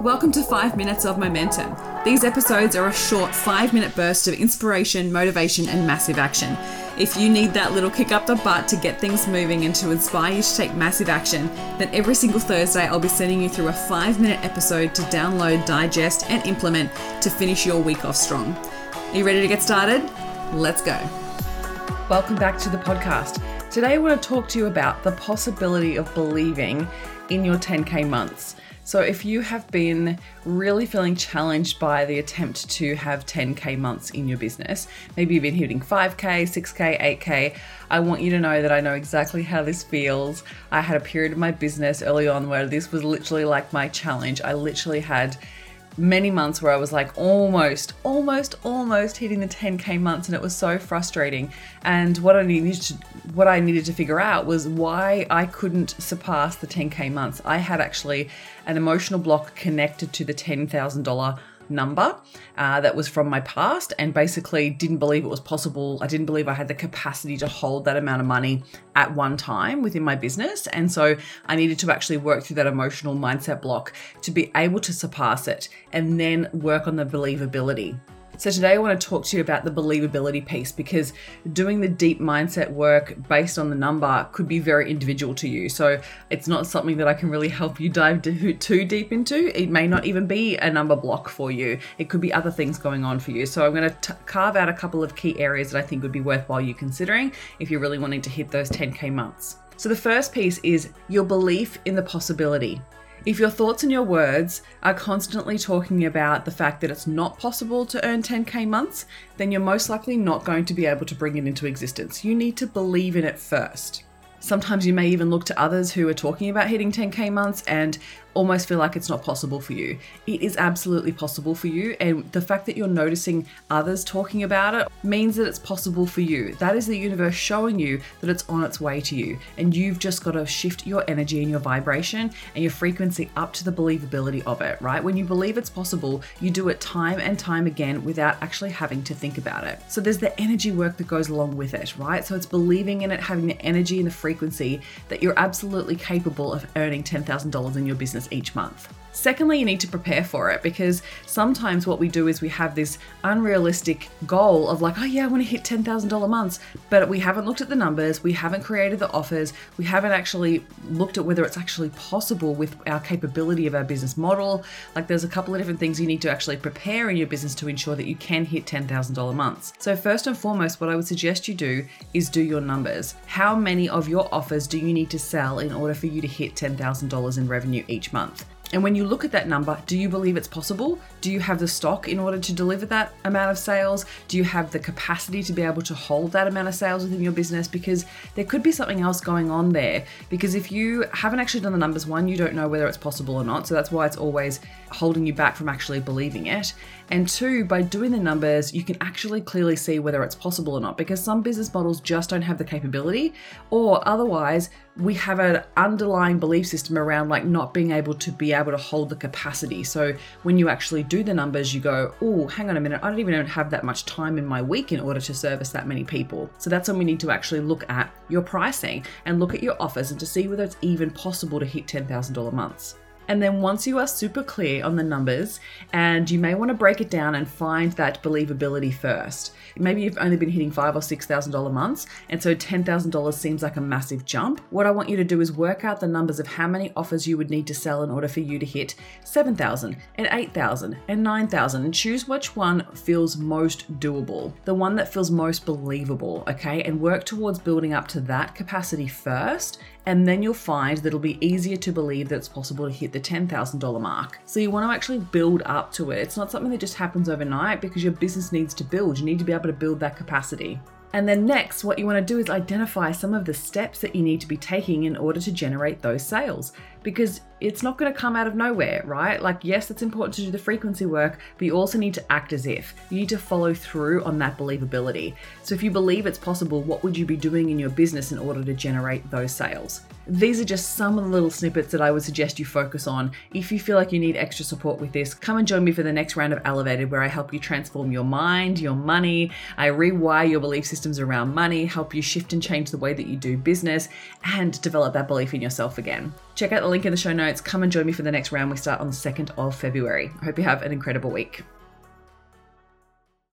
Welcome to 5 Minutes of Momentum. These episodes are a short 5 minute burst of inspiration, motivation, and massive action. If you need that little kick up the butt to get things moving and to inspire you to take massive action, then every single Thursday I'll be sending you through a 5 minute episode to download, digest, and implement to finish your week off strong. Are you ready to get started? Let's go. Welcome back to the podcast. Today I want to talk to you about the possibility of believing in your 10K months. So, if you have been really feeling challenged by the attempt to have 10K months in your business, maybe you've been hitting 5K, 6K, 8K, I want you to know that I know exactly how this feels. I had a period of my business early on where this was literally like my challenge. I literally had many months where I was like almost, almost, almost hitting the 10k months, and it was so frustrating. And what I needed to, what I needed to figure out was why I couldn't surpass the 10k months. I had actually an emotional block connected to the $10,000 number uh, that was from my past and basically didn't believe it was possible. I didn't believe I had the capacity to hold that amount of money at one time within my business. And so I needed to actually work through that emotional mindset block to be able to surpass it and then work on the believability. So, today I want to talk to you about the believability piece because doing the deep mindset work based on the number could be very individual to you. So, it's not something that I can really help you dive too deep into. It may not even be a number block for you, it could be other things going on for you. So, I'm going to carve out a couple of key areas that I think would be worthwhile you considering if you're really wanting to hit those 10K months. So, the first piece is your belief in the possibility. If your thoughts and your words are constantly talking about the fact that it's not possible to earn 10k months, then you're most likely not going to be able to bring it into existence. You need to believe in it first. Sometimes you may even look to others who are talking about hitting 10k months and almost feel like it's not possible for you. It is absolutely possible for you, and the fact that you're noticing others talking about it means that it's possible for you. That is the universe showing you that it's on its way to you, and you've just got to shift your energy and your vibration and your frequency up to the believability of it, right? When you believe it's possible, you do it time and time again without actually having to think about it. So there's the energy work that goes along with it, right? So it's believing in it, having the energy and the frequency that you're absolutely capable of earning $10,000 in your business each month. Secondly, you need to prepare for it because sometimes what we do is we have this unrealistic goal of like, oh yeah, I want to hit $10,000 months, but we haven't looked at the numbers, we haven't created the offers, we haven't actually looked at whether it's actually possible with our capability of our business model. Like there's a couple of different things you need to actually prepare in your business to ensure that you can hit $10,000 months. So first and foremost, what I would suggest you do is do your numbers. How many of your offers do you need to sell in order for you to hit $10,000 in revenue each month? And when you look at that number, do you believe it's possible? Do you have the stock in order to deliver that amount of sales? Do you have the capacity to be able to hold that amount of sales within your business? Because there could be something else going on there. Because if you haven't actually done the numbers, one, you don't know whether it's possible or not. So that's why it's always holding you back from actually believing it. And two, by doing the numbers, you can actually clearly see whether it's possible or not because some business models just don't have the capability, or otherwise, we have an underlying belief system around like not being able to be able to hold the capacity. So when you actually do the numbers, you go, oh, hang on a minute, I don't even have that much time in my week in order to service that many people. So that's when we need to actually look at your pricing and look at your offers and to see whether it's even possible to hit $10,000 months. And then once you are super clear on the numbers, and you may want to break it down and find that believability first. Maybe you've only been hitting five or six thousand dollar months, and so ten thousand dollars seems like a massive jump. What I want you to do is work out the numbers of how many offers you would need to sell in order for you to hit seven thousand and eight thousand and nine thousand, and choose which one feels most doable, the one that feels most believable. Okay, and work towards building up to that capacity first, and then you'll find that it'll be easier to believe that it's possible to hit the $10,000 mark. So you want to actually build up to it. It's not something that just happens overnight because your business needs to build. You need to be able to build that capacity. And then next, what you want to do is identify some of the steps that you need to be taking in order to generate those sales because it's not going to come out of nowhere, right? Like, yes, it's important to do the frequency work, but you also need to act as if. You need to follow through on that believability. So, if you believe it's possible, what would you be doing in your business in order to generate those sales? These are just some of the little snippets that I would suggest you focus on. If you feel like you need extra support with this, come and join me for the next round of Elevated, where I help you transform your mind, your money, I rewire your belief systems around money, help you shift and change the way that you do business, and develop that belief in yourself again. Check out the link in the show notes. Come and join me for the next round. We start on the 2nd of February. I hope you have an incredible week.